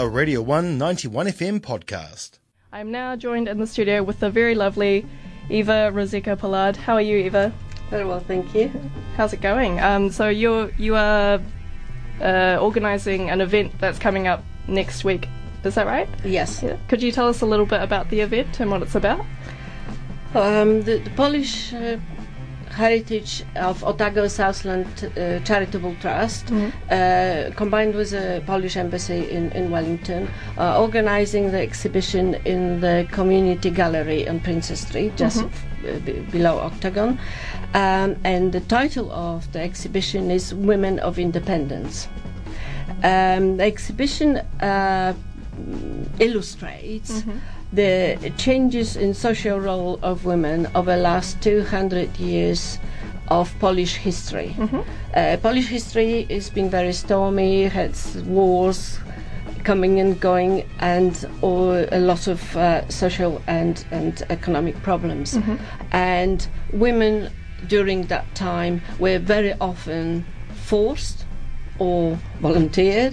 a Radio 191 FM podcast. I'm now joined in the studio with the very lovely Eva Rosika Pollard. How are you, Eva? Very well, thank you. How's it going? Um, so you're you are uh, organising an event that's coming up next week. Is that right? Yes. Yeah. Could you tell us a little bit about the event and what it's about? Um, the, the Polish uh, heritage of Otago Southland uh, Charitable Trust, uh, combined with the Polish Embassy in, in Wellington, uh, organizing the exhibition in the Community Gallery on Princes Street, just uh, b- below Octagon. Um, and the title of the exhibition is Women of Independence. Um, the exhibition uh, illustrates the changes in social role of women over the last 200 years of Polish history. Uh, Polish history has been very stormy, had wars coming and going, and all, a lot of uh, social and, and economic problems. And women during that time were very often forced or volunteered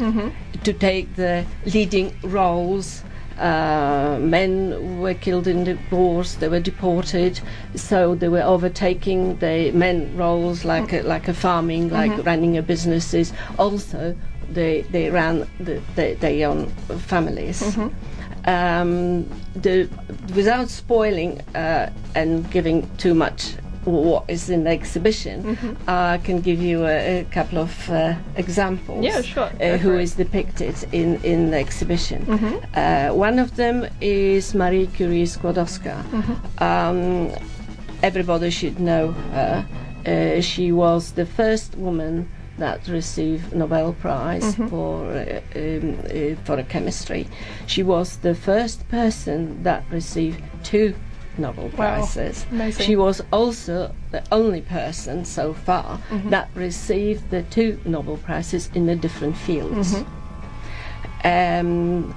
to take the leading roles. Uh, men were killed in the wars; they were deported, so they were overtaking the men roles, like a, like a farming, like running a businesses. Also, they they ran the, the, their own families. Um, the, without spoiling uh, and giving too much what is in the exhibition, I can give you a, a couple of uh, examples. Yeah, sure. Uh, who is depicted in, in the exhibition. Uh, one of them is Marie Curie Skłodowska. Um, everybody should know her. Uh, she was the first woman that received Nobel Prize for uh, um, uh, for chemistry. She was the first person that received two Nobel Wow, Prizes. She was also the only person so far that received the two Nobel Prizes in the different fields. Um,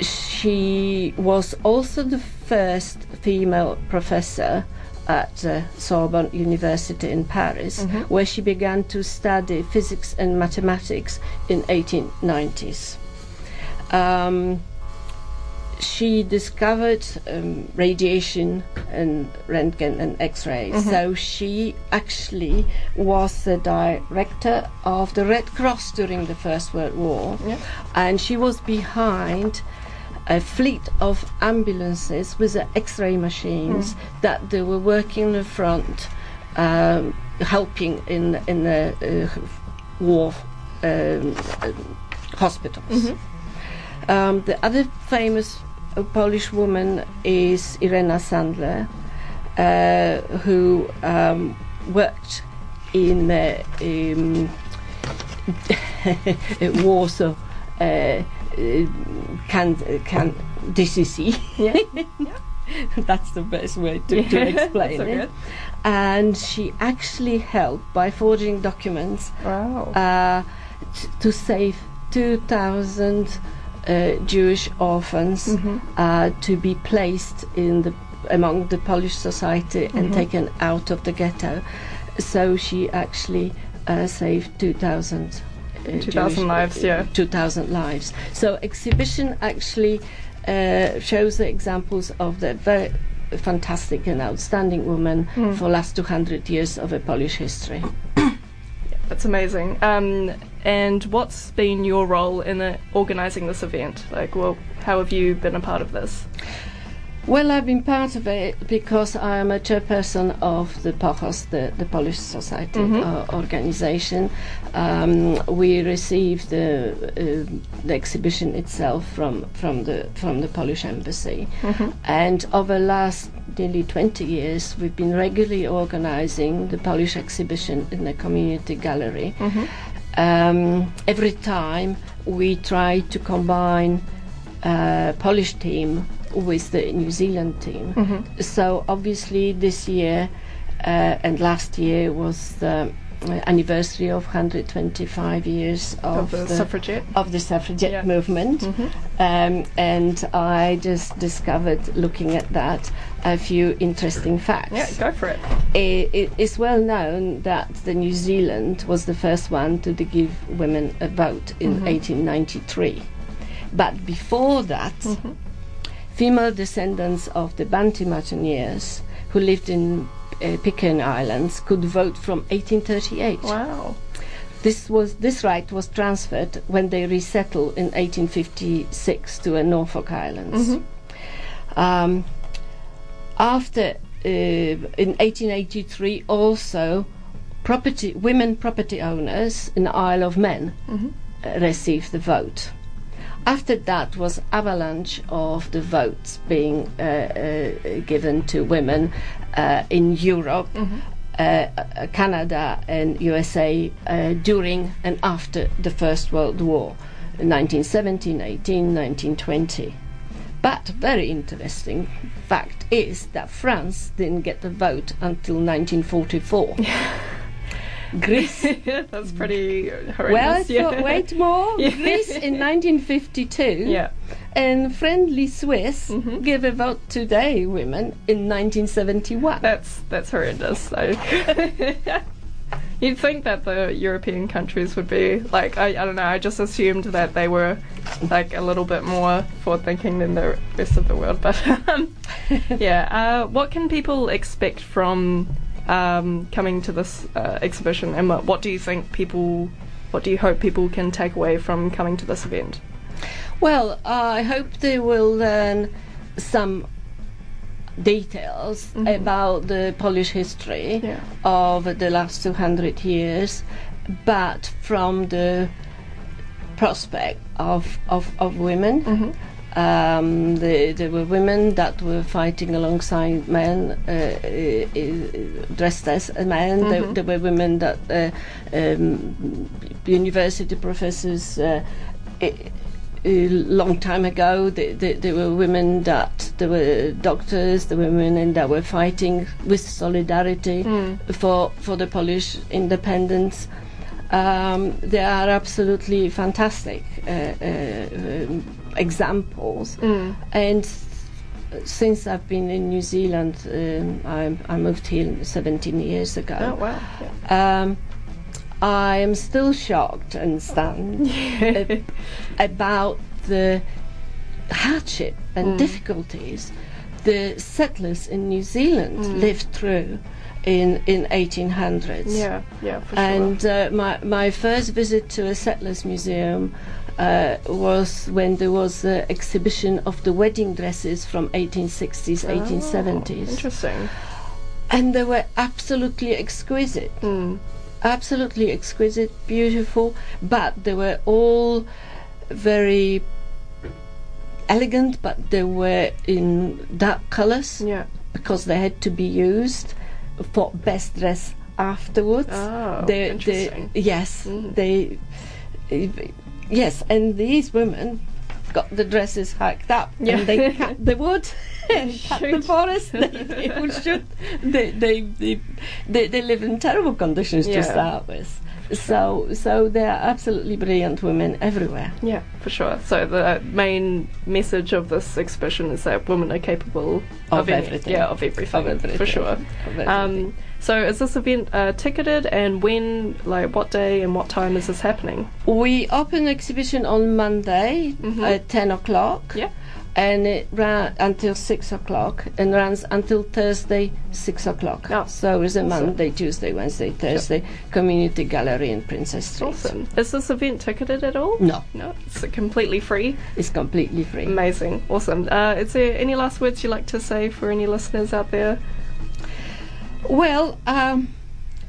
she was also the first female professor at uh, Sorbonne University in Paris, where she began to study physics and mathematics in 1890s. Um, she discovered um, radiation and Röntgen and X-rays. So she actually was the director of the Red Cross during the First World War, Yeah. and she was behind a fleet of ambulances with the X-ray machines that they were working in the front, um, helping in in the uh, war um, uh, hospitals. Um, the other famous uh, Polish woman is Irena Sendler, uh, who um, worked in the um, Warsaw uh, uh, can, can DCC. Yeah. That's the best way to, to explain it. And she actually helped by forging documents Wow. uh, t- to save 2,000 uh, Jewish orphans Mm-hmm. uh, to be placed in the among the Polish society Mm-hmm. and taken out of the ghetto. So she actually uh, saved 2,000. Uh, 2,000 Jewish- lives, yeah. 2,000 lives. So exhibition actually uh, shows the examples of the very fantastic and outstanding woman Hmm. for last 200 years of a Polish history. That's amazing. Um, and what's been your role in the, organising this event? Like, well, how have you been a part of this? Well, I've been part of it because I am a chairperson of the POCHOS, the, the Polish Society uh, organization. Um, we received the, uh, the exhibition itself from, from, the, from the Polish embassy. And over the last nearly 20 years, we've been regularly organizing the Polish exhibition in the community gallery. Um, every time we try to combine uh, Polish team with the New Zealand team. So obviously this year uh, and last year was the Uh, anniversary of 125 years Of of, the suffragette? of the suffragette Yeah. movement. Mm-hmm. Um, and I just discovered, looking at that, a few interesting facts. Yeah, go for it. I- it is well known that the New Zealand was the first one to give women a vote in mm-hmm. 1893. But before that, mm-hmm. female descendants of the Bounty mutineers who lived in uh, Pitcairn Islands could vote from 1838. Wow. This was this right was transferred when they resettled in 1856 to the Norfolk Islands. Um, after uh, in 1883, also property women property owners in the Isle of Man uh, received the vote. After that was avalanche of the votes being uh, uh, given to women uh, in Europe, uh, uh, Canada, and USA uh, during and after the First World War, 1917, 18, 1920. But very interesting fact is that France didn't get the vote until 1944. Greece That's pretty horrendous. well, yeah. wait more. Yeah. Greece in 1952. Yeah. And friendly Swiss Mhm. give a vote to their women in 1971. That's that's horrendous. So you'd think that the European countries would be like I, I don't know. I just assumed that they were like a little bit more forward thinking than the rest of the world. But um, yeah, uh, what can people expect from um, coming to this uh, exhibition, and what, what do you think people? What do you hope people can take away from coming to this event? Well, I hope they will learn some details Mhm. about the Polish history Yeah. of the last 200 years, but from the prospect of, of, of women. Mm-hmm. Um, the, there were women that were fighting alongside men, uh, uh, uh, dressed as men. There, Mhm. there were women that uh, um, university professors. Uh, i- a long time ago, there, there, there were women that there were doctors, there were women that were fighting with solidarity Mm. for for the Polish independence. Um, they are absolutely fantastic uh, uh, um, examples. Mm. And since I've been in New Zealand, um, I, I moved here 17 years ago. Oh wow. Yeah. Um, I am still shocked and stunned about the hardship and Mm. difficulties the settlers in New Zealand Mm. lived through in in 1800s. Yeah, yeah, for And sure. uh, my my first visit to a settlers museum uh, was when there was an exhibition of the wedding dresses from 1860s, Oh, 1870s, interesting. and they were absolutely exquisite Mm. absolutely exquisite, beautiful, but they were all very elegant, but they were in dark colors Yeah. because they had to be used for best dress afterwards. Oh, They- they- interesting. yes, Mm. they. Yes, and these women got the dresses hacked up Yeah. and they cut the wood and cut the forest. They, they would shoot. They, they, they, they, they live in terrible conditions Yeah. to start with. So, so they are absolutely brilliant women everywhere. Yeah, for sure. So the main message of this exhibition is that women are capable Of any- everything. Yeah, of everything, Of everything. for sure. Of everything. Um, so is this event uh, ticketed, and when, like, what day and what time is this happening? We open the exhibition on Monday Mhm. at 10 o'clock. Yeah. And it ran until 6 o'clock and runs until Thursday, 6 o'clock. Oh, so it's a. Monday, Tuesday, Wednesday, Thursday community gallery in Princes Street. Awesome. Is this event ticketed at all? No, No, it's completely free. it's completely free. Amazing, awesome. Uh, is there any last words you'd like to say for any listeners out there? Well, um,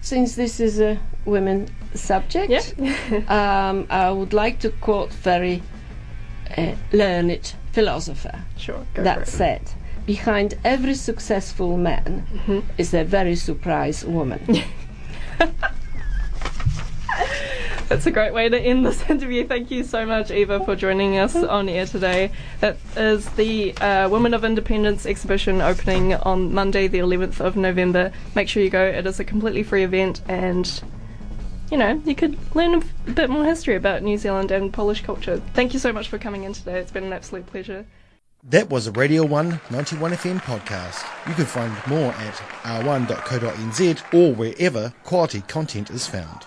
since this is a women subject, Yeah. um, I would like to quote very uh, learned philosopher sure. That said, behind every successful man Mhm. is a very surprised woman. That's a great way to end this interview. Thank you so much, Eva, for joining us on air today. That is the uh, Women of Independence exhibition opening on Monday, the 11th of November. Make sure you go. It is a completely free event, and you know you could learn a bit more history about New Zealand and Polish culture. Thank you so much for coming in today. It's been an absolute pleasure. That was a Radio 1 91 FM podcast. You can find more at r1.co.nz or wherever quality content is found.